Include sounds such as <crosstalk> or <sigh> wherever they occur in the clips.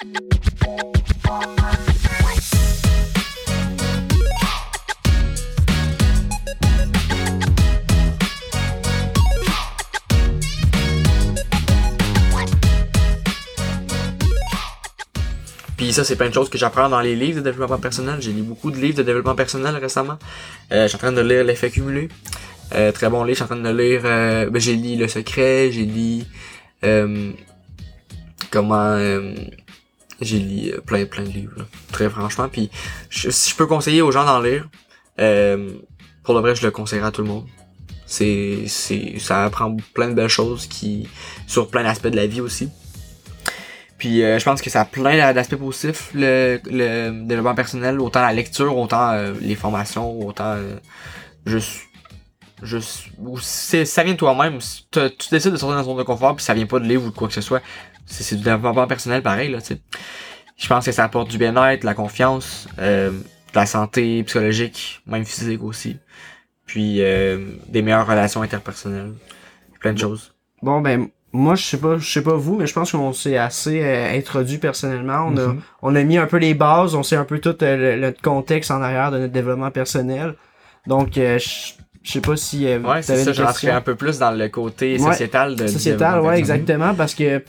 Puis ça, c'est plein de choses que j'apprends dans les livres de développement personnel. J'ai lu beaucoup de livres de développement personnel récemment. Euh, je suis en train de lire L'effet cumulé. Euh, très bon livre. En train de lire... Euh, ben, j'ai lu Le secret. J'ai lu... Comment... j'ai lu euh, plein, plein de livres. Très franchement. Puis si je peux conseiller aux gens d'en lire, euh, pour le vrai, je le conseillerais à tout le monde. C'est, c'est, ça apprend plein de belles choses qui, sur plein d'aspects de la vie aussi. Puis euh, je pense que ça a plein d'aspects positifs, le, le développement personnel, autant la lecture, autant les formations, autant juste ça vient de toi-même tu décides de sortir dans ton zone de confort puis ça vient pas de livre ou de quoi que ce soit c'est du développement personnel pareil là tu sais je pense que ça apporte du bien-être de la confiance euh, de la santé psychologique même physique aussi puis euh, des meilleures relations interpersonnelles plein de choses Bon, ben, moi, je sais pas, je sais pas vous, mais je pense qu'on s'est assez euh, introduit personnellement. On, a, Mhm. on a mis un peu les bases, on sait un peu tout euh, le, le contexte en arrière de notre développement personnel. Donc, euh, je sais pas si euh, ouais c'est ça je un peu plus dans le côté Ouais. sociétal de Sociétal, ouais, exactement, parce que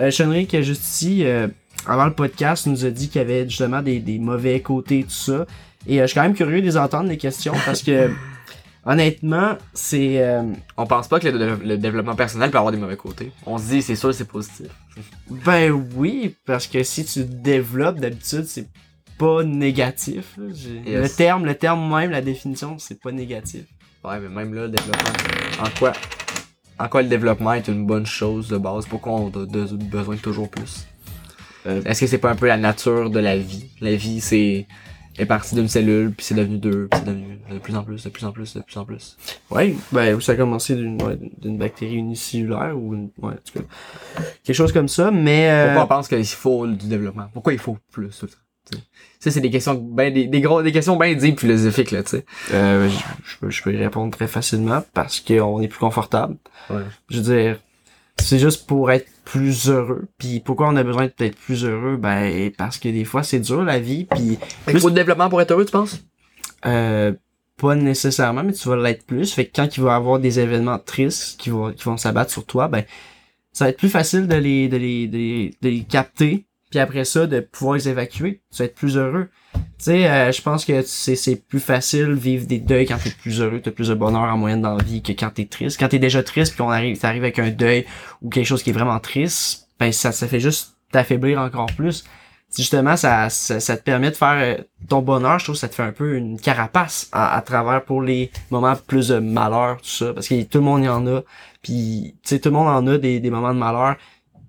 euh, Chenric, juste ici, euh, avant le podcast, nous a dit qu'il y avait justement des, des mauvais côtés, tout ça. Et euh, je suis quand même curieux de les entendre, les questions, parce que <laughs> honnêtement, c'est... euh, on pense pas que le, le développement personnel peut avoir des mauvais côtés on se dit c'est sûr c'est positif <laughs> Ben oui, parce que si tu développes, d'habitude, c'est pas négatif. Yes. Le terme, le terme même, la définition, c'est pas négatif. Ouais, mais même là, le développement. En quoi? En quoi le développement est une bonne chose de base Pourquoi on a de- besoin de toujours plus Euh, Est-ce que c'est pas un peu la nature de la vie? La vie, c'est. est partie d'une cellule, puis c'est devenu deux, puis c'est devenu de plus en plus, de plus en plus, de plus en plus. Ouais, ben ça a commencé d'une ouais, d'une bactérie unicellulaire ou une, ouais, en tout cas, quelque chose comme ça, mais euh, Pourquoi on pense qu'il faut du développement? Pourquoi il faut plus tout le temps? Ça, c'est des questions ben, des, des, gros, des questions bien deep philosophiques, là, tu sais. euh, je, je peux, je peux y répondre très facilement parce qu'on est plus confortable. Ouais. Je veux dire, c'est juste pour être plus heureux. Puis pourquoi on a besoin d'être plus heureux? Ben parce que des fois c'est dur la vie. Puis Il faut de développement pour être heureux, tu penses? Euh, pas nécessairement, mais tu vas l'être plus. Fait que quand il va y avoir des événements tristes qui vont, qui vont s'abattre sur toi, ben, ça va être plus facile de les, de les, de les, de les capter. Puis après ça, de pouvoir les évacuer. Tu vas être plus heureux. Tu sais, euh, je pense que c'est, plus facile vivre des deuils quand t'es plus heureux, t'as plus de bonheur en moyenne dans la vie que quand t'es triste. Quand t'es déjà triste puis qu'on arrive, t'arrives avec un deuil ou quelque chose qui est vraiment triste, ben, ça, ça fait juste t'affaiblir encore plus justement ça, ça, ça te permet de faire euh, ton bonheur je trouve ça te fait un peu une carapace à, à travers pour les moments plus de malheur tout ça parce que tout le monde y en a puis tu sais tout le monde en a des, des moments de malheur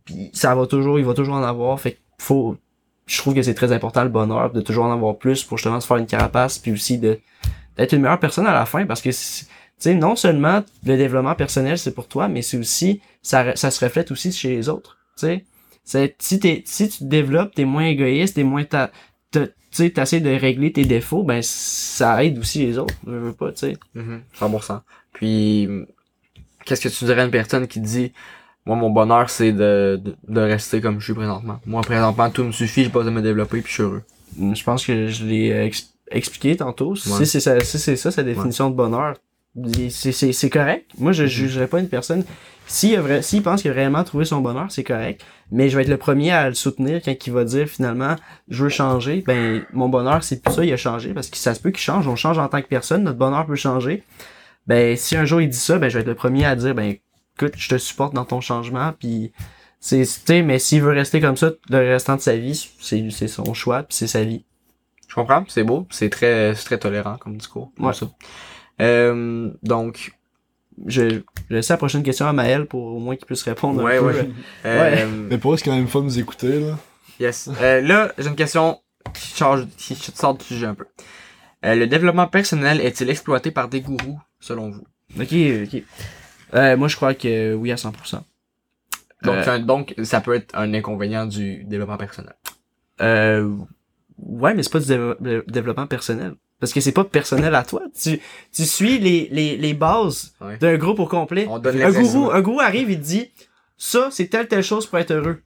puis ça va toujours il va toujours en avoir fait faut je trouve que c'est très important le bonheur de toujours en avoir plus pour justement se faire une carapace puis aussi de d'être une meilleure personne à la fin parce que tu sais non seulement le développement personnel c'est pour toi mais c'est aussi ça ça se reflète aussi chez les autres tu sais. Si t'es si tu te développes t'es moins égoïste t'es moins ta tu sais de régler tes défauts ben ça aide aussi les autres je veux pas tu sais. Mhm, 100%. Puis, qu'est-ce que tu dirais à une personne qui dit, moi, mon bonheur, c'est de, de, de rester comme je suis présentement. Moi, présentement, tout me suffit, j'ai pas besoin de me développer, puis je suis heureux. je pense que je l'ai ex- expliqué tantôt. Ouais. si c'est ça si c'est ça sa définition de bonheur c'est c'est c'est correct. Moi je jugerais pas une personne. S'il s'il pense qu'il a réellement trouvé son bonheur c'est correct. Mais je vais être le premier à le soutenir quand il va dire finalement je veux changer ben mon bonheur c'est plus ça il a changé. Parce que ça se peut qu'il change. On change en tant que personne notre bonheur peut changer. Ben si un jour il dit ça ben je vais être le premier à dire ben écoute je te supporte dans ton changement puis c'est tu sais mais s'il veut rester comme ça le restant de sa vie c'est c'est son choix puis c'est sa vie Je comprends, c'est beau, c'est très, très tolérant comme discours. J'aime Ouais. ça. Euh, donc, je, je laisse la prochaine question à Maël pour au moins qu'il puisse répondre Ouais, un peu. ouais. <laughs> euh, Mais pour eux, c'est quand même fun de nous écouter, là. yes. Euh, là, j'ai une question qui change, qui sort du sujet un peu. Euh, le développement personnel est-il exploité par des gourous, selon vous? Ok, ok. Euh, moi, je crois que oui à 100%. Donc, Euh, donc, ça peut être un inconvénient du développement personnel. Euh, ouais, mais c'est pas du le développement personnel. Parce que c'est pas personnel à toi. Tu, tu suis les, les, les bases Ouais. d'un groupe au complet. On donne Un gourou, un gourou arrive, il te dit, ça, c'est telle, telle chose pour être heureux.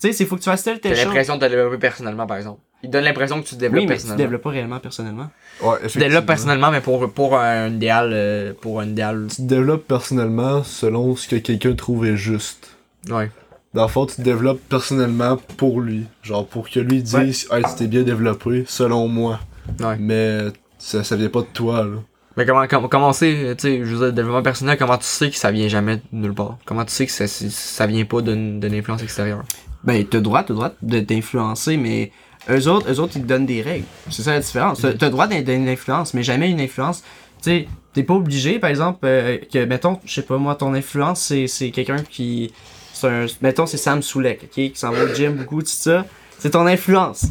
Tu sais, c'est faut que tu fasses telle telle chose. l'impression de te développer personnellement, par exemple. Il donne l'impression que tu te développes Oui, mais tu te personnellement. développes pas réellement personnellement. Ouais, Tu te développes personnellement, mais pour, pour un idéal, euh, pour un idéal. Tu te développes personnellement selon ce que quelqu'un trouve est juste. Ouais. Dans le fond, tu te développes personnellement pour lui. Genre, pour que lui dise, hey, tu t'es bien développé, selon moi. Ouais. Mais ça, ça vient pas de toi, là. Mais comment, comment, comment c'est, tu sais, je veux dire, le développement personnel, comment tu sais que ça vient jamais de nulle part? Comment tu sais que ça, ça vient pas d'une, d'une influence extérieure? Ben, t'as le droit, t'as le droit de t'influencer, mais eux autres, eux autres, ils te donnent des règles. C'est ça la différence. T'as le droit d'être une influence, mais jamais une influence. Tu sais, t'es pas obligé, par exemple, euh, que, mettons, je sais pas moi, ton influence, c'est, c'est quelqu'un qui. C'est un. Mettons, c'est Sam Soulek, ok, qui s'en va au gym beaucoup, tout ça. C'est ton influence.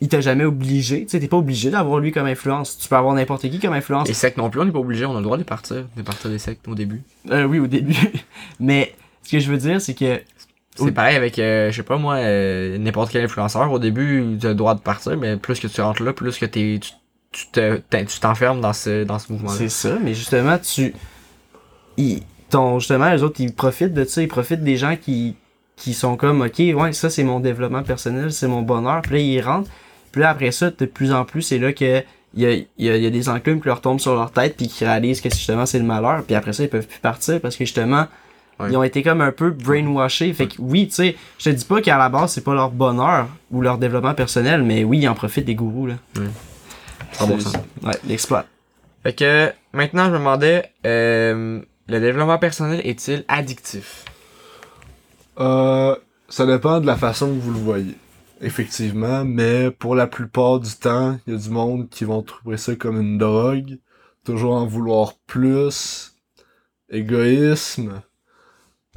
Il t'a jamais obligé. Tu sais, t'es pas obligé d'avoir lui comme influence. Tu peux avoir n'importe qui comme influence. Les sectes non plus, on n'est pas obligé, on a le droit de partir, de partir des sectes au début. Euh, oui, au début. <laughs> mais, ce que je veux dire, c'est que. C'est pareil avec, euh, je sais pas moi, euh, n'importe quel influenceur. Au début, tu as le droit de partir, mais plus que tu rentres là, plus que t'es, tu, tu te, tu t'enfermes dans ce, dans ce mouvement-là. C'est ça, mais justement, tu. Ils, ton, justement, les autres, ils profitent de ça, ils profitent des gens qui, qui sont comme, ok, ouais, ça c'est mon développement personnel, c'est mon bonheur. Puis là, ils rentrent. Puis là, après ça, de plus en plus, c'est là que il y a, il y, a, il y a des enclumes qui leur tombent sur leur tête puis qui réalisent que justement c'est le malheur. Puis après ça, ils peuvent plus partir parce que justement, Ouais. ils ont été comme un peu brainwashés. Fait que oui, tu sais, je te dis pas qu'à la base, c'est pas leur bonheur ou leur développement personnel, mais oui, ils en profitent des gourous, là. Ah bon sens. Ouais, l'exploit. Fait que, maintenant, je me demandais, euh, le développement personnel est-il addictif? Euh, ça dépend de la façon que vous le voyez. Effectivement, mais pour la plupart du temps, il y a du monde qui vont trouver ça comme une drogue, toujours en vouloir plus, égoïsme.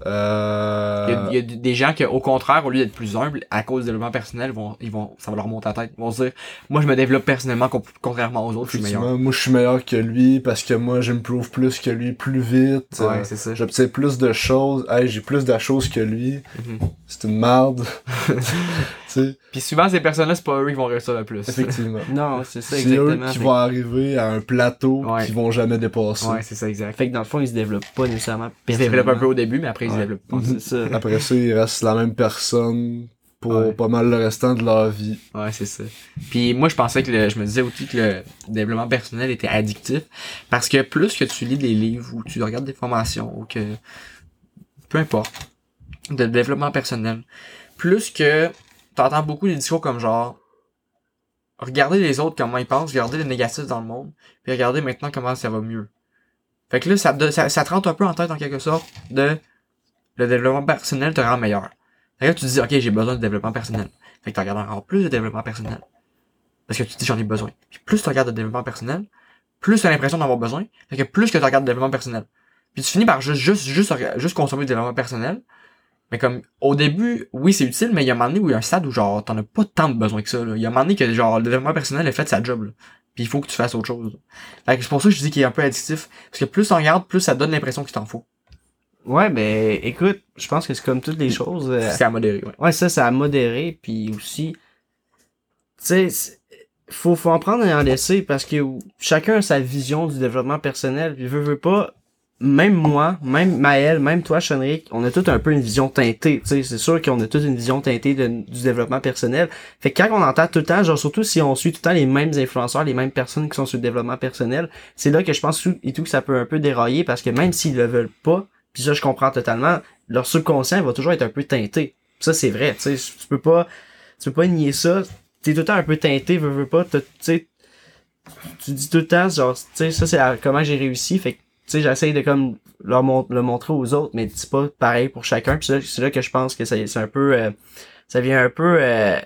Euh... Il y, a, il y a des gens qui, au contraire, au lieu d'être plus humbles, à cause du développement personnel, vont, ils vont, ça va leur monter à la tête. Ils vont se dire, moi, je me développe personnellement, contrairement aux autres, je suis meilleur. Moi je suis meilleur que lui parce que moi j'improve plus que lui plus vite. Ouais, Euh, c'est ça. J'obtiens plus de choses. Hey, j'ai plus de choses que lui. Mhm. C'est une merde. <laughs> Puis souvent, ces personnes-là, c'est pas eux qui vont réussir le plus. effectivement. <laughs> Non, c'est ça, C'est eux exactement. qui Fait- vont arriver à un plateau Ouais. qu'ils vont jamais dépasser. Ouais, c'est ça, exact. Fait que dans le fond, ils se développent pas nécessairement Ils se développent un peu au début, mais après, ils se développent pas. C'est ça. Après ça, ils restent la même personne pour Ouais. pas mal le restant de leur vie. Ouais, c'est ça. Puis moi, je pensais que le, je me disais aussi que le développement personnel était addictif parce que plus que tu lis des livres ou tu regardes des formations ou que peu importe de développement personnel, plus que t'entends beaucoup des discours comme genre regardez les autres comment ils pensent, regardez les négatifs dans le monde, puis regardez maintenant comment ça va mieux. Fait que là, ça, ça, te rentre un peu en tête en quelque sorte de le développement personnel te rend meilleur. Fait que tu te dis, ok, j'ai besoin de développement personnel. Fait que tu regardes encore plus de développement personnel. Parce que tu te dis, j'en ai besoin. Puis plus tu regardes de développement personnel, plus tu as l'impression d'avoir besoin. Fait que plus que tu regardes de développement personnel. Puis tu finis par juste, juste, juste, juste consommer du développement personnel. Mais comme, au début, oui, c'est utile, mais il y a un moment donné où il y a un stade où genre, t'en as pas tant de besoin que ça, là. Il y a un moment donné que genre, le développement personnel a fait sa job, là. Puis il faut que tu fasses autre chose. Fait que c'est pour ça que je dis qu'il est un peu addictif. Parce que plus tu en regardes, plus ça donne l'impression qu'il t'en faut. Ouais, ben, écoute, je pense que c'est comme toutes les choses. euh, C'est à modérer, ouais. Ouais, ça, ça a modéré, puis aussi, tu sais, c'est- faut, faut en prendre et en laisser, parce que chacun a sa vision du développement personnel, puis veut, veut pas, même moi, même Maël, même toi, Chenric, on a tout un peu une vision teintée, c'est sûr qu'on a toute une vision teintée du développement personnel. Fait que quand on entend tout le temps, genre surtout si on suit tout le temps les mêmes influenceurs, les mêmes personnes qui sont sur le développement personnel, c'est là que je pense et tout que ça peut un peu dérailler, parce que même s'ils le veulent pas, puis ça je comprends totalement, leur subconscient va toujours être un peu teinté. Ça, c'est vrai, tu tu peux pas, tu peux pas nier ça. T'es tout le temps un peu teinté, veux, veux pas, tu sais, tu dis tout le temps, genre, tu sais, ça, c'est comment j'ai réussi, fait sais, j'essaye de, comme, leur le montrer aux autres, mais c'est pas pareil pour chacun, puis c'est là- que je pense que ça- c'est un peu, euh, ça vient un peu, euh,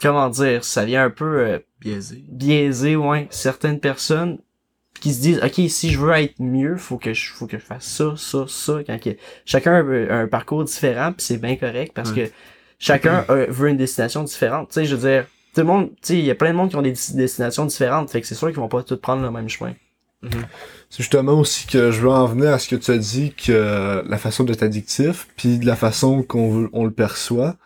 comment dire, ça vient un peu, euh, Biaisé. biaiser, ouais, certaines personnes qui se disent, ok, si je veux être mieux, faut que je, faut que je fasse ça, ça, ça, quand que chacun a un, parcours différent, puis c'est bien correct parce Ouais. que chacun a- veut une destination différente. Tu sais, je veux dire, tout le monde, tu sais, il y a plein de monde qui ont des destinations différentes, fait que c'est sûr qu'ils vont pas tous prendre le même chemin. C'est justement aussi que je veux en venir à ce que tu as dit que la façon d'être addictif, puis de la façon qu'on on le perçoit.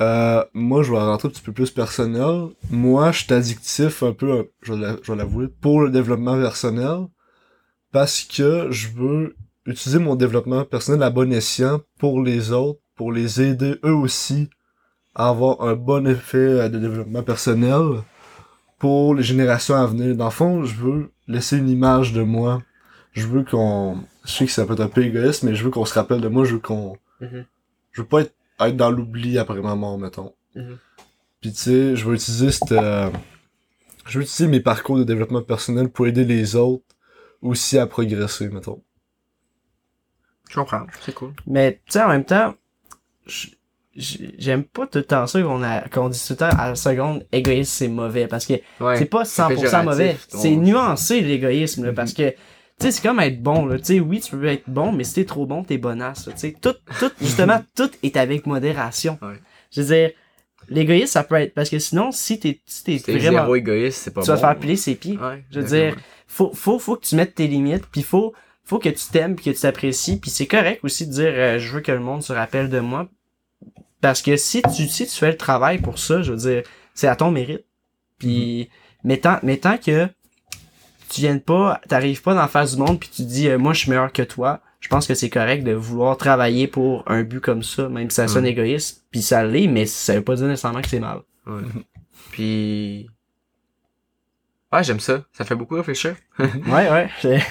Euh, moi, je vais rentrer un petit peu plus personnel. Moi, je suis addictif un peu, je vais l'avouer, pour le développement personnel, parce que je veux utiliser mon développement personnel à bon escient pour les autres, pour les aider eux aussi à avoir un bon effet de développement personnel pour les générations à venir. Dans le fond, je veux laisser une image de moi. Je veux qu'on... Je sais que ça peut être un peu égoïste, mais je veux qu'on se rappelle de moi. Je veux qu'on... Mhm. Je veux pas être, être dans l'oubli après ma mort, mettons. Mhm. Puis tu sais, je veux utiliser cette... euh, Je veux utiliser mes parcours de développement personnel pour aider les autres aussi à progresser, mettons. Je comprends, c'est cool. Mais, tu sais, en même temps, j- j- j'aime pas tout le temps ça qu'on a, qu'on dit tout le temps à la seconde, égoïste, c'est mauvais. Parce que Ouais. c'est pas 100% péjoratif, mauvais. ton- C'est nuancé, l'égoïsme, là, Mhm. parce que, tu sais, c'est comme être bon, là. Tu sais, oui, tu peux être bon, mais si t'es trop bon, t'es bonasse. Tu sais, tout, tout, <laughs> justement, tout est avec modération. Ouais. Je veux dire, l'égoïsme, ça peut être, parce que sinon, si t'es, si t'es Si vraiment, zéro égoïste, c'est pas tu vas bon. faire piler ses pieds. Ouais, Je veux dire, faut, faut, faut que tu mettes tes limites, puis faut, faut que tu t'aimes, puis que tu t'apprécies, puis c'est correct aussi de dire, euh, je veux que le monde se rappelle de moi, parce que si tu, si tu fais le travail pour ça, je veux dire, c'est à ton mérite. Puis, mais, tant, mais tant que tu viennes pas, t'arrives pas dans la face du monde, puis tu dis, euh, moi, je suis meilleur que toi, je pense que c'est correct de vouloir travailler pour un but comme ça, même si ça sonne Ouais. égoïste, puis ça l'est, mais ça veut pas dire nécessairement que c'est mal. Ouais. Puis... Ouais, j'aime ça. Ça fait beaucoup réfléchir. <laughs> ouais, ouais. c'est-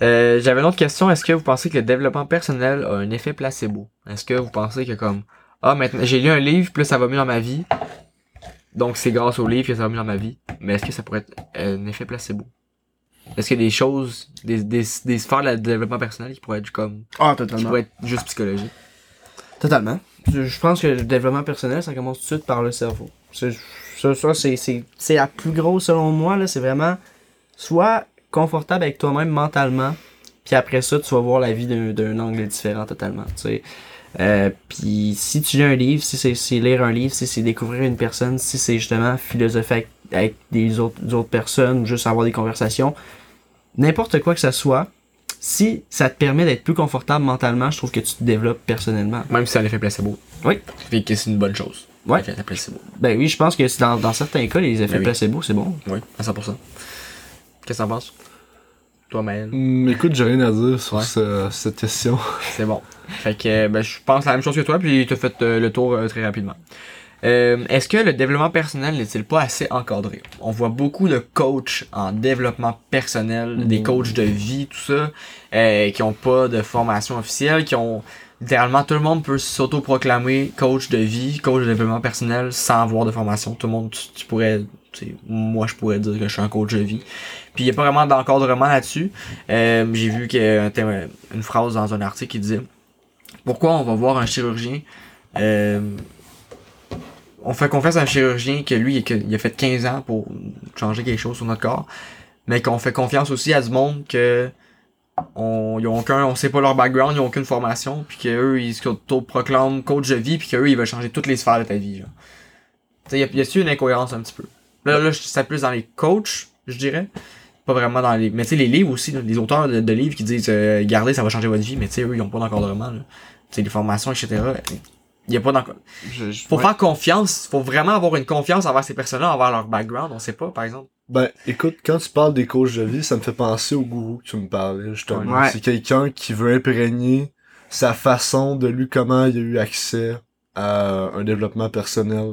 Euh, J'avais une autre question. Est-ce que vous pensez que le développement personnel a un effet placebo? Est-ce que vous pensez que comme, ah, maintenant, j'ai lu un livre, là, ça va mieux dans ma vie. Donc, c'est grâce au livre que ça va mieux dans ma vie. Mais est-ce que ça pourrait être un effet placebo? Est-ce qu'il y a des choses, des, des, des sphères de développement personnel qui pourraient être comme, Ah, qui totalement. pourraient être juste psychologiques? Totalement. Je pense que le développement personnel, ça commence tout de suite par le cerveau. C'est- Ça, ça c'est, c'est, c'est la plus grosse selon moi, là. C'est vraiment, soit confortable avec toi-même mentalement, puis après ça, tu vas voir la vie d'un, d'un angle différent totalement, tu sais. Euh, puis si tu lis un livre, si c'est, lire un livre, si c'est découvrir une personne, si c'est justement philosopher avec, avec des autres, des autres personnes, ou juste avoir des conversations, n'importe quoi que ça soit, si ça te permet d'être plus confortable mentalement, je trouve que tu te développes personnellement. Même si c'est un effet placebo. Oui. Fait que c'est une bonne chose. Ouais. L'effet placebo. Ben oui, je pense que dans, dans certains cas, les effets Ben oui. placebo, c'est bon. Oui, à 100%. Qu'est-ce que t'en penses? Toi, Maël. Hum, écoute, j'ai rien à dire sur Ouais. ce- cette question. C'est bon. Fait que ben, je pense la même chose que toi, puis tu as fait euh, le tour euh, très rapidement. Euh, Est-ce que le développement personnel n'est-il pas assez encadré? On voit beaucoup de coachs en développement personnel, des coachs de vie, tout ça, euh, qui ont pas de formation officielle, qui ont littéralement tout le monde peut s'auto-proclamer coach de vie, coach de développement personnel sans avoir de formation. Tout le monde, tu, tu pourrais, tu sais, moi je pourrais dire que je suis un coach de vie. Puis il y a pas vraiment d'encadrement là-dessus. Euh, J'ai vu qu'il y a une phrase dans un article qui disait Pourquoi on va voir un chirurgien euh, On fait confiance à un chirurgien que lui, il a fait 15 ans pour changer quelque chose sur notre corps, mais qu'on fait confiance aussi à du monde que on, ont aucun, on sait pas leur background, ils ont aucune formation, puis qu'eux, ils se proclament coach de vie, puis qu'eux, ils veulent changer toutes les sphères de ta vie. Sais, y a- une incohérence un petit peu? Là, là, ça plus dans les coachs, je dirais. Pas vraiment dans les. Mais tu sais, les livres aussi, les auteurs de, livres qui disent euh, Gardez, ça va changer votre vie, mais tu sais, eux, ils ont pas d'encadrement. Tu sais, les formations, etc. Il y a pas d'encadrement. Faut Ouais. faire confiance, faut vraiment avoir une confiance envers ces personnes-là, envers leur background, on sait pas, par exemple. Ben, écoute, quand tu parles des coachs de vie, ça me fait penser au gourou que tu me parlais, justement. Ouais. C'est quelqu'un qui veut imprégner sa façon de lui, comment il a eu accès à un développement personnel.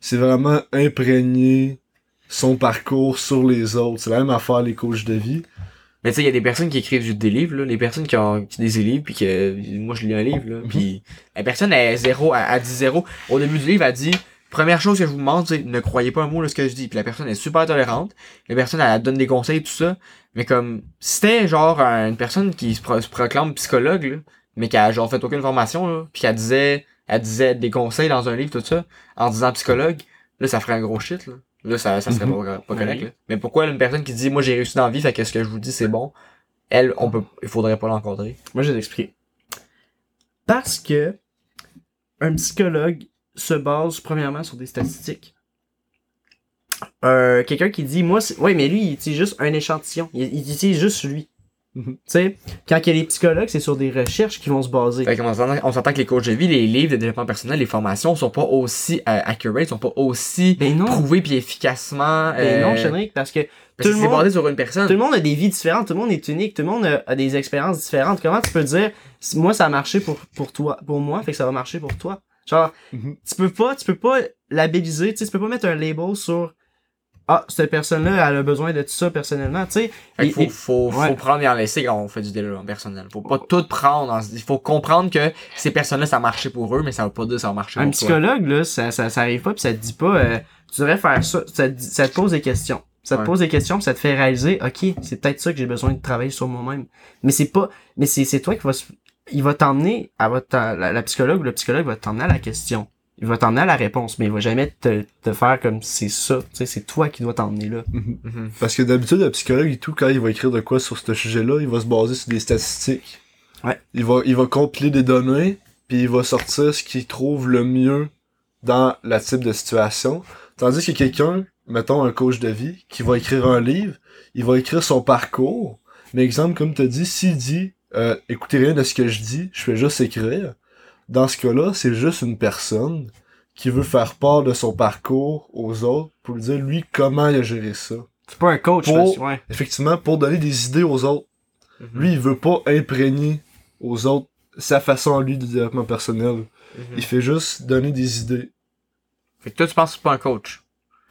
C'est vraiment imprégner son parcours sur les autres. C'est la même affaire, les coachs de vie. Mais tu sais, il y a des personnes qui écrivent juste des livres, là, les personnes qui ont qui des livres, puis que moi je lis un livre, là, puis la personne est zéro, elle, elle dit zéro. Au début du livre, elle dit première chose que je vous demande, c'est ne croyez pas un mot de ce que je dis. Puis la personne est super tolérante, la personne elle donne des conseils tout ça, mais comme si c'était genre une personne qui se, pro- se proclame psychologue, là, mais qui a genre fait aucune formation, là, puis qu'elle disait, elle disait des conseils dans un livre tout ça, en disant psychologue, là ça ferait un gros shit là. Là, ça, ça serait pas, pas correct. Oui. là. Mais pourquoi une personne qui dit moi j'ai réussi dans la vie, fait que ce que je vous dis c'est bon, elle, on peut, il faudrait pas l'encadrer. Moi, je vais t'expliquer. Parce que un psychologue se base premièrement sur des statistiques. Euh, quelqu'un qui dit, moi, c'est... ouais, mais lui, il utilise juste un échantillon. Il, il utilise juste lui. Tu sais, quand il y a les psychologues, c'est sur des recherches qui vont se baser. Fait qu'on s'entend- on s'entend que les coachs de vie, les livres de développement personnel, les formations sont pas aussi euh, accurate, sont pas aussi Ben non. prouvés puis efficacement. Ben non, euh, Chédric, parce que parce tout que le c'est monde- basé sur une personne. tout le monde a des vies différentes, tout le monde est unique, tout le monde a, des expériences différentes. Comment tu peux dire, moi ça a marché pour, pour toi, pour moi, fait que ça va marcher pour toi? Genre, Mhm. tu peux pas, tu peux pas labelliser, tu sais, tu peux pas mettre un label sur, ah, cette personne-là, elle a besoin de tout ça personnellement, tu sais. Qu'il faut, et- faut, ouais. faut prendre et en laisser quand on fait du développement personnel. Faut pas tout prendre. en- Il faut comprendre que ces personnes-là, ça a marché pour eux, mais ça veut pas dire que ça va marcher Un pour toi. psychologue, là, ça, ça, ça arrive pas pis ça te dit pas, euh, tu devrais faire ça, ça te, ça te pose des questions. Ça te Ouais. pose des questions pis ça te fait réaliser, ok, c'est peut-être ça que j'ai besoin de travailler sur moi-même. Mais c'est pas, mais c'est, c'est toi qui va, se- il va t'emmener, à votre, la, la psychologue ou le psychologue va t'emmener à la question. Il va t'emmener à la réponse, mais il va jamais te, te faire comme c'est ça. Tu sais, c'est toi qui dois t'emmener là. Mhm. Parce que d'habitude, le psychologue et tout, quand il va écrire de quoi sur ce sujet-là, il va se baser sur des statistiques. Ouais. Il va, il va compiler des données, puis il va sortir ce qu'il trouve le mieux dans la type de situation. Tandis que quelqu'un, mettons un coach de vie, qui va écrire un livre, il va écrire son parcours. Mais exemple, comme tu dit, s'il dit euh, écoutez rien de ce que je dis, je fais juste écrire. Dans ce cas-là, c'est juste une personne qui veut faire part de son parcours aux autres pour lui dire lui comment il a géré ça C'est pas un coach, Pour- ouais. effectivement, pour donner des idées aux autres. Mhm. Lui, il veut pas imprégner aux autres sa façon à lui de développement personnel. Mhm. Il fait juste donner des idées. Fait que toi, tu penses que c'est pas un coach?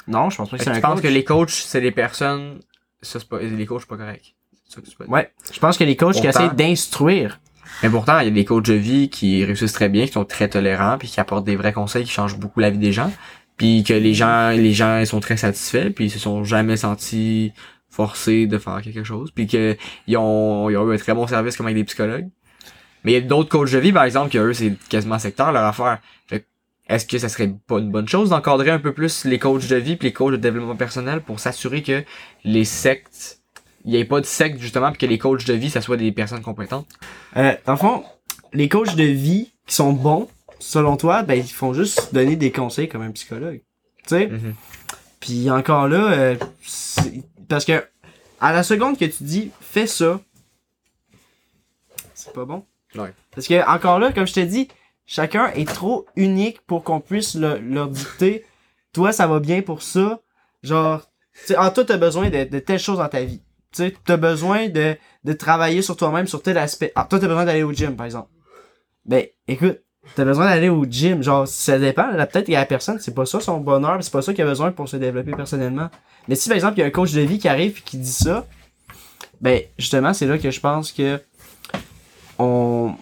Non, je pense pas que c'est que un tu penses coach. que les coachs, c'est des personnes. Ça, c'est pas. Les coachs, c'est pas correct. C'est ça que tu peux dire. Ouais. Je pense que les coachs qui Pourtant- essaient d'instruire. Mais pourtant, il y a des coachs de vie qui réussissent très bien, qui sont très tolérants, puis qui apportent des vrais conseils qui changent beaucoup la vie des gens, puis que les gens, les gens ils sont très satisfaits, puis ils se sont jamais sentis forcés de faire quelque chose, puis que ils ont, ils ont eu un très bon service comme avec des psychologues. Mais il y a d'autres coachs de vie, par exemple, que eux, c'est quasiment secteur leur affaire. Est-ce que ça serait pas une bonne chose d'encadrer un peu plus les coachs de vie puis les coachs de développement personnel pour s'assurer que les sectes, n'y ait pas de secte justement, puis que les coachs de vie, ça soit des personnes compétentes? Euh, dans le fond, les coachs de vie qui sont bons, selon toi, ben ils font juste donner des conseils comme un psychologue. Tu sais? Mhm. Puis encore là, euh, parce que à la seconde que tu dis fais ça, c'est pas bon. Ouais. Parce que encore là, comme je t'ai dit, chacun est trop unique pour qu'on puisse le- leur dicter. Toi, ça va bien pour ça. Genre, tu sais, ah, toi, t'as besoin de, de telle chose dans ta vie. Tu sais, t'as besoin de, de travailler sur toi-même, sur tel aspect. Ah, toi, t'as besoin d'aller au gym, par exemple. Ben, écoute, t'as besoin d'aller au gym. Genre, ça dépend. Là, peut-être qu'il y a la personne, c'est pas ça son bonheur, c'est pas ça qu'il a besoin pour se développer personnellement. Mais si, par exemple, il y a un coach de vie qui arrive et qui dit ça, ben, justement, c'est là que je pense que on,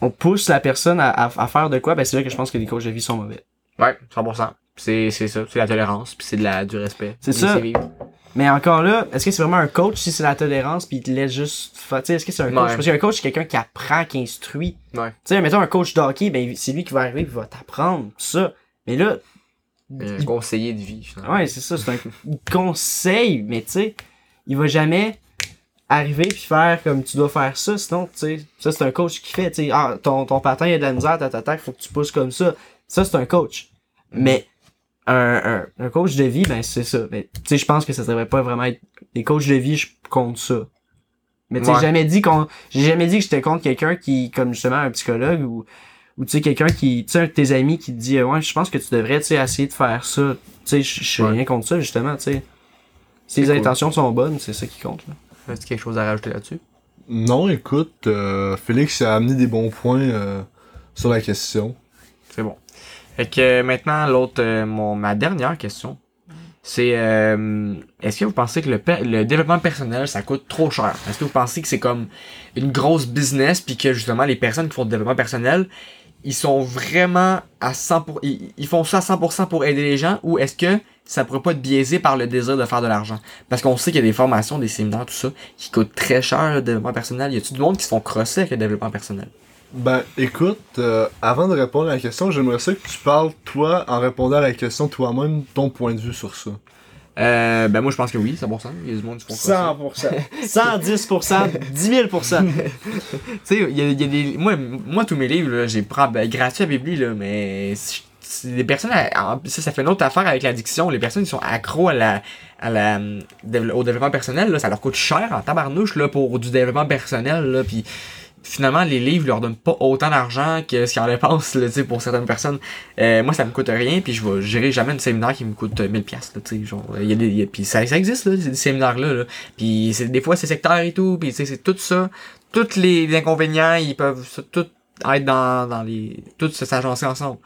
on pousse la personne à, à, à faire de quoi, ben, c'est là que je pense que les coachs de vie sont mauvais. Ouais, 100%. C'est, c'est ça, c'est la tolérance, puis c'est de la, du respect. C'est ça. vivre. Mais encore là, est-ce que c'est vraiment un coach si c'est la tolérance puis il te laisse juste faire, tu sais, est-ce que c'est un coach? Ouais. Parce qu'un coach, c'est quelqu'un qui apprend, qui instruit. Ouais. Tu sais, mettons un coach d'hockey, ben, c'est lui qui va arriver et va t'apprendre, ça. Mais là, Un il- conseiller de vie, finalement. ouais, c'est ça, c'est un il conseil, mais tu sais, il va jamais arriver puis faire comme tu dois faire ça, sinon, tu sais, ça c'est un coach qui fait, tu sais, ah, ton, ton patin il a de la misère, ta ta faut que tu pousses comme ça. Ça, c'est un coach. Mais, un, un, un coach de vie, ben, c'est ça. Mais, tu sais, je pense que ça devrait pas vraiment être, les coachs de vie, je compte ça. Mais tu sais, Ouais. j'ai jamais dit qu'on, j'ai jamais dit que j'étais contre quelqu'un qui, comme justement un psychologue ou, ou tu sais, quelqu'un qui, tu sais, un de tes amis qui te dit, euh, ouais, je pense que tu devrais, tu sais, essayer de faire ça. Tu sais, je je suis Ouais. rien contre ça, justement, tu sais. Si les cool. intentions sont bonnes, c'est ça qui compte, là. As-tu quelque chose à rajouter là-dessus? Non, écoute, euh, Félix a amené des bons points euh, sur la question. Fait que euh, maintenant, l'autre, euh, mon, ma dernière question, c'est euh, est-ce que vous pensez que le, le développement personnel, ça coûte trop cher? Est-ce que vous pensez que c'est comme une grosse business puis que justement les personnes qui font du développement personnel, ils sont vraiment à 100%, pour, ils, font ça à 100% pour aider les gens ou est-ce que ça pourrait pas être biaisé par le désir de faire de l'argent? Parce qu'on sait qu'il y a des formations, des séminaires, tout ça, qui coûtent très cher le développement personnel. Y a-tu du monde qui se font crosser avec le développement personnel? Ben, écoute, euh, avant de répondre à la question, j'aimerais ça que tu parles, toi, en répondant à la question toi-même, ton point de vue sur ça. Euh, ben moi je pense que oui, 100%. Il y a du monde qui font crosser. 100%. 110%. 10 000%. tu sais, il y a, il y a des. Moi, moi, tous mes livres, j'ai pris ben, gratuit à Bibli, là, mais les personnes, ça, ça fait une autre affaire avec l'addiction. Les personnes qui sont accros à la, à la, au développement personnel, là, ça leur coûte cher en tabarnouche, là, pour du développement personnel, là, puis finalement, les livres leur donnent pas autant d'argent que ce qu'ils en dépensent, pour certaines personnes. Euh, moi, ça me coûte rien, puis je vais gérer jamais un séminaire qui me coûte euh, 1000 pièces, tu sais, genre, il y a puis ça, ça existe, là, ces séminaires-là, là. Des fois, c'est sectaire et tout, puis c'est tout ça, tous les inconvénients, ils peuvent tout être dans, dans les, tout s'agencer ensemble.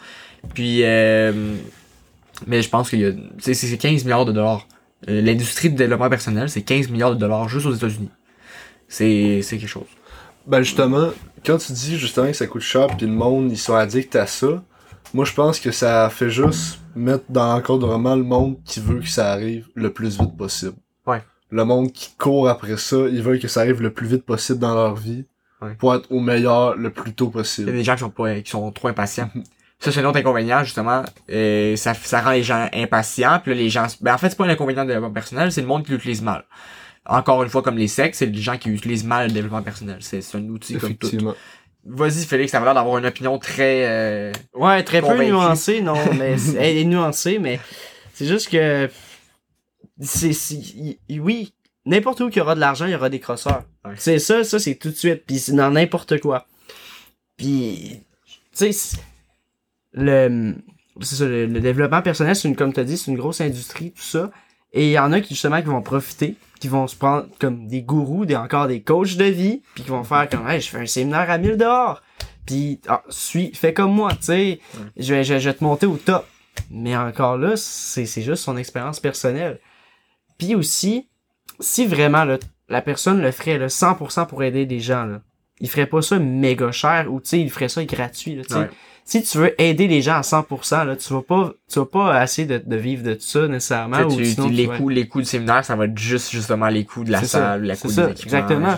Puis, euh, mais je pense qu'il y a, c'est c'est 15 milliards de dollars. Euh, L'industrie de développement personnel, c'est 15 milliards de dollars juste aux États-Unis. C'est quelque chose. Ben justement, quand tu dis justement que ça coûte cher puis le monde ils sont addicts à ça, moi je pense que ça fait juste mettre dans l'encadrement le monde qui veut que ça arrive le plus vite possible. Ouais. Le monde qui court après ça, ils veulent que ça arrive le plus vite possible dans leur vie Ouais. pour être au meilleur le plus tôt Il y a possible. des gens qui sont pas, qui sont trop impatients. <laughs> Ça, c'est un autre inconvénient, justement. Euh, ça, ça rend les gens impatients. Puis là, les gens... Ben, en fait, c'est pas un inconvénient de développement personnel, c'est le monde qui l'utilise mal. Encore une fois, comme les sectes, c'est les gens qui utilisent mal le développement personnel. C'est c'est un outil comme tout. Vas-y, Félix, ça va l'air d'avoir une opinion très... euh, Ouais, très peu nuancée, non, <laughs> mais c'est- elle est nuancée, mais c'est juste que c'est oui, n'importe où qu'il y aura de l'argent, il y aura des crosseurs. Ouais. C'est ça, ça c'est tout de suite, puis c'est dans n'importe quoi. Puis tu sais le c'est ça, le, le développement personnel, c'est une comme tu as dit, c'est une grosse industrie tout ça, et il y en a qui justement qui vont profiter, qui vont se prendre comme des gourous, des encore des coachs de vie, puis qui vont faire comme hey, je fais un séminaire à 1000 dehors. Puis ah, suis fais comme moi, tu sais, je, vais, je, vais- je vais te monter au top. Mais encore là, c'est c'est juste son expérience personnelle. Puis aussi, si vraiment là, la personne le ferait là, 100% pour aider des gens, là, il ferait pas ça méga cher ou tu sais, il ferait ça gratuit. Là, tu sais. Ouais. Si tu veux aider les gens à 100%, là, tu vas pas, tu vas pas essayer de, de vivre de tout ça nécessairement. tu sais, ou tu- sinon, les, tu vas- coûts, les coûts du séminaire, ça va être juste justement les coûts de la C'est ça. salle, la coût ça, des exactement.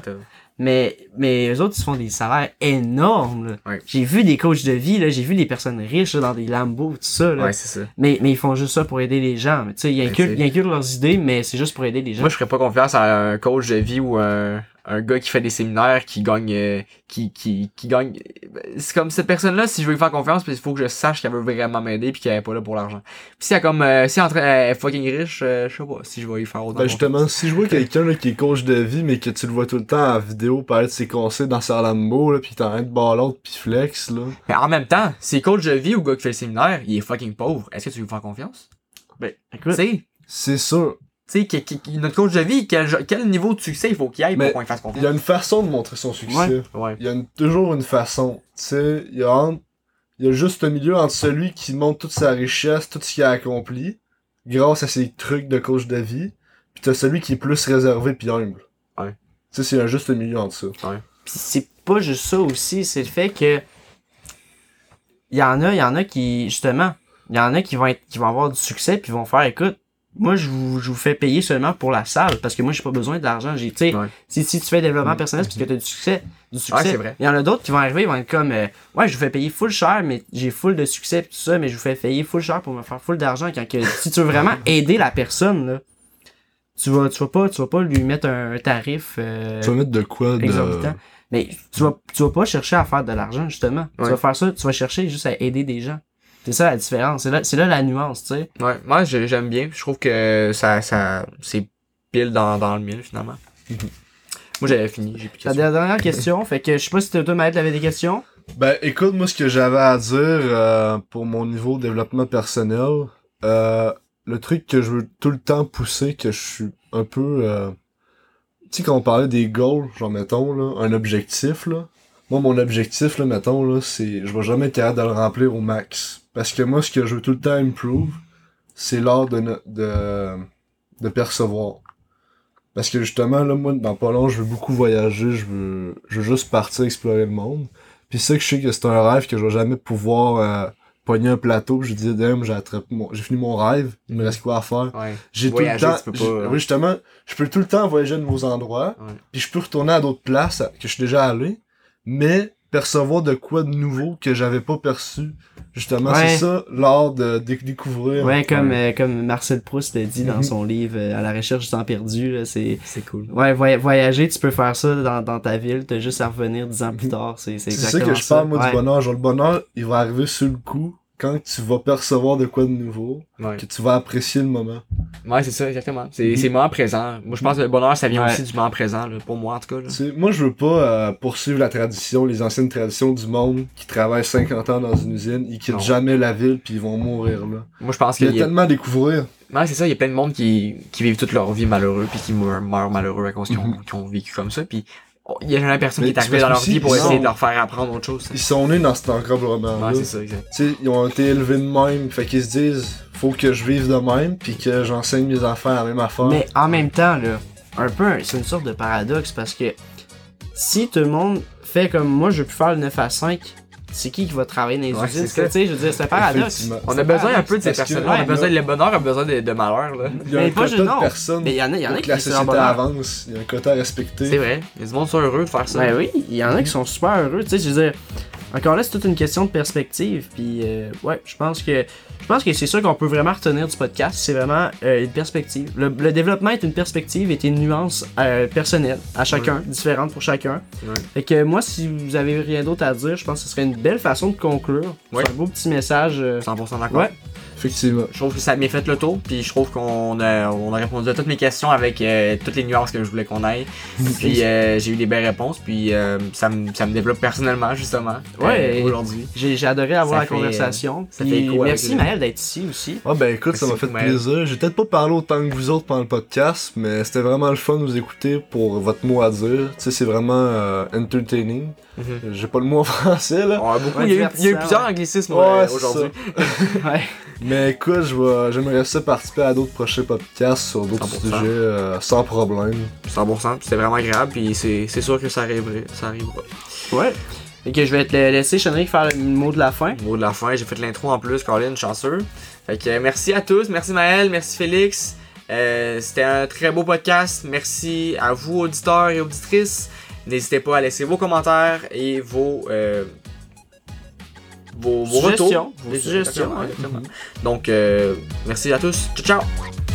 Mais, mais eux autres, ils se font des salaires énormes. Ouais. J'ai vu des coachs de vie, là, j'ai vu des personnes riches là, dans des Lambeaux, tout ça. Là. Ouais, c'est ça. Mais, mais ils font juste ça pour aider les gens. Mais, tu sais, ils Ben, inculquent, ils inculquent leurs idées, mais c'est juste pour aider les gens. Moi, je ferais pas confiance à un coach de vie ou un, un gars qui fait des séminaires qui gagne, euh, qui, qui, qui gagne. C'est comme cette personne-là, si je veux lui faire confiance, puis il faut que je sache qu'elle veut vraiment m'aider puis qu'elle est pas là pour l'argent. Puis si elle comme, euh, si elle est elle fucking riche, euh, je sais pas si je vais lui faire autant Ben confiance. justement, si je vois <laughs> quelqu'un là, qui est coach de vie, mais que tu le vois tout le temps en vidéo parler de ses conseils dans sa Lambo, là, pis t'es en train de l'autre pis flex, là. Mais en même temps, si coach de vie ou gars qui fait le séminaire, il est fucking pauvre, est-ce que tu veux lui faire confiance? Ben, écoute, C'est sûr. Tu sais, qui- qui- qui- notre coach de vie, quel, quel niveau de succès il faut qu'il aille pour qu'on fasse Il y a confiance? une façon de montrer son succès. Ouais. Ouais. Il y a une- toujours une façon. Tu sais, il y a entre- il y a juste un milieu entre celui qui montre toute sa richesse, tout ce qu'il a accompli, grâce à ses trucs de coach de vie, pis t'as celui qui est plus réservé pis humble. Ouais. Tu sais, c'est un juste milieu entre ça. Pis c'est pas juste ça aussi, c'est le fait que il y en a, il y en a qui justement, il y en a qui vont être qui vont avoir du succès puis vont faire écoute, moi je vous, je vous fais payer seulement pour la salle parce que moi j'ai pas besoin d'argent, j'ai tu sais Ouais. si, si tu fais développement personnel c'est parce que tu as du succès, du succès. c'est vrai. Il y en a d'autres qui vont arriver, ils vont être comme euh, ouais, je vous fais payer full cher mais j'ai full de succès pis tout ça mais je vous fais payer full cher pour me faire full d'argent quand que si tu veux vraiment <laughs> aider la personne là, tu vas tu vas pas tu vas pas lui mettre un, un tarif euh, Tu vas mettre de quoi de... exorbitant. Mais tu vas, tu vas pas chercher à faire de l'argent, justement. Tu Ouais. vas faire ça, tu vas chercher juste à aider des gens. C'est ça la différence. C'est là, c'est là la nuance, tu sais. Ouais, moi j'ai- j'aime bien. Je trouve que ça, ça, c'est pile dans, dans le mille finalement. Moi j'avais fini, j'ai plus de La dernière question, fait que je sais pas si toi, Maëlle, t'avais des questions. Ben, écoute, moi, ce que j'avais à dire euh, pour mon niveau de développement personnel, euh, le truc que je veux tout le temps pousser, que je suis un peu... euh, Tu sais, quand on parlait des goals, genre, mettons, là, un objectif, là, moi, mon objectif, là, mettons, là, c'est... Je vais jamais être capable de le remplir au max. Parce que moi, ce que je veux tout le temps improve, c'est l'art de, de, de percevoir. Parce que justement, là, moi, dans pas long, je veux beaucoup voyager, je veux, je veux juste partir explorer le monde. Puis ça que je sais que c'est un rêve que je vais jamais pouvoir euh, pogner un plateau. Puis je dis, damn, j'ai mon, fini mon rêve. Il me reste quoi à faire? Ouais. J'ai tout le temps. tu peux pas. Oui, justement, je peux tout le temps voyager à de nouveaux endroits. Ouais. Puis je peux retourner à d'autres places que je suis déjà allé. Mais percevoir de quoi de nouveau que j'avais pas perçu. Justement, Ouais. c'est ça, l'art de dé- découvrir. Ouais, comme, euh, comme Marcel Proust l'a dit dans Mhm. son livre euh, À la recherche du temps perdu, là, c'est. C'est cool. Ouais, voy- voyager, tu peux faire ça dans, dans ta ville, t'as juste à revenir dix ans plus tard. C'est, c'est C'est ça exactement que je parle, moi, Ouais. du bonheur. Genre, le bonheur, il va arriver sur le coup. quand tu vas percevoir de quoi de nouveau, Ouais, que tu vas apprécier le moment. Ouais c'est ça, exactement. C'est le moment présent. Moi, je pense que le bonheur, ça vient Ouais. aussi du moment présent, là, pour moi, en tout cas. Là. Moi, je veux pas euh, poursuivre la tradition, les anciennes traditions du monde qui travaillent 50 ans dans une usine, ils quittent Non. jamais la ville puis ils vont mourir là. Moi, je pense Il y qu'il a y a... tellement à découvrir. Ouais, c'est ça, il y a plein de monde qui, qui vivent toute leur vie malheureux, puis qui meurent, meurent malheureux à cause qu'ils ont, Mhm. ont vécu comme ça, puis il y a jamais personne Mais qui est arrivé dans leur vie pour essayer ils de leur faire apprendre autre chose. Ils sont nés dans cet Ouais, là. c'est ça, exact. Tu sais, ils ont été élevés de même, fait qu'ils se disent faut que je vive de même puis que j'enseigne mes enfants la même affaire. Mais en même temps, là, un peu, c'est une sorte de paradoxe parce que si tout le monde fait comme moi, je veux plus faire le 9 à 5, c'est qui qui va travailler dans les Ouais, usines? c'est ça. Tu sais, je veux dire, c'est un paradoxe. On a besoin un peu de ces parce que, personnes-là, on a besoin, là- le bonheur a besoin de, de malheur, là. Il y a Mais un pas quota juste- de non. personnes Mais il y en a, il y en a qui la société bonheur. avance. Il y a un quota à respecter. C'est vrai, il y a du monde qui sont heureux de faire ça. Ben oui, il y en a qui sont super heureux, tu sais, je veux dire, encore là, c'est toute une question de perspective, puis euh, ouais, je pense que je pense que c'est ça qu'on peut vraiment retenir du podcast, c'est vraiment euh, une perspective. Le, le développement est une perspective et une nuance euh, personnelle à chacun, différente pour chacun. Ouais. Fait que moi, si vous avez rien d'autre à dire, je pense que ce serait une belle façon de conclure. Ouais. C'est un beau petit message. euh, 100% d'accord. Ouais. Effectivement. Je trouve que ça m'a fait le tour, puis je trouve qu'on a, on a répondu à toutes mes questions avec euh, toutes les nuances que je voulais qu'on aille. <laughs> Puis euh, j'ai eu les belles réponses, puis euh, ça, me, ça me développe personnellement, justement, Ouais. euh, aujourd'hui. J'ai j'ai adoré avoir Ça la fait, conversation. ça puis fait merci Maël d'être ici aussi. Ah ben écoute, ça m'a fait Maël. plaisir. J'ai peut-être pas parlé autant que vous autres pendant le podcast, mais c'était vraiment le fun de vous écouter pour votre mot à dire. Tu sais, c'est vraiment euh, entertaining. Mhm. J'ai pas le mot en <laughs> français là. A beaucoup, Ouais, il, y a eu, il y a eu plusieurs ouais. anglicismes Ouais, euh, aujourd'hui. <laughs> Mais écoute, je vais, j'aimerais ça participer à d'autres prochains podcasts sur d'autres 100%. sujets euh, sans problème. 100%, puis c'était vraiment agréable, puis c'est c'est sûr que ça arriverait, ça arrivera. Ouais. Et que je vais te laisser, Chenric, faire le mot de la fin. Mot de la fin, j'ai fait l'intro en plus, Colin, chanceux. Fait que merci à tous, merci Maël, merci Félix. Euh, C'était un très beau podcast. Merci à vous, auditeurs et auditrices. N'hésitez pas à laisser vos commentaires et vos, euh, vos, retours. Vos suggestions, Exactement. Donc, euh, merci à tous. Ciao, ciao!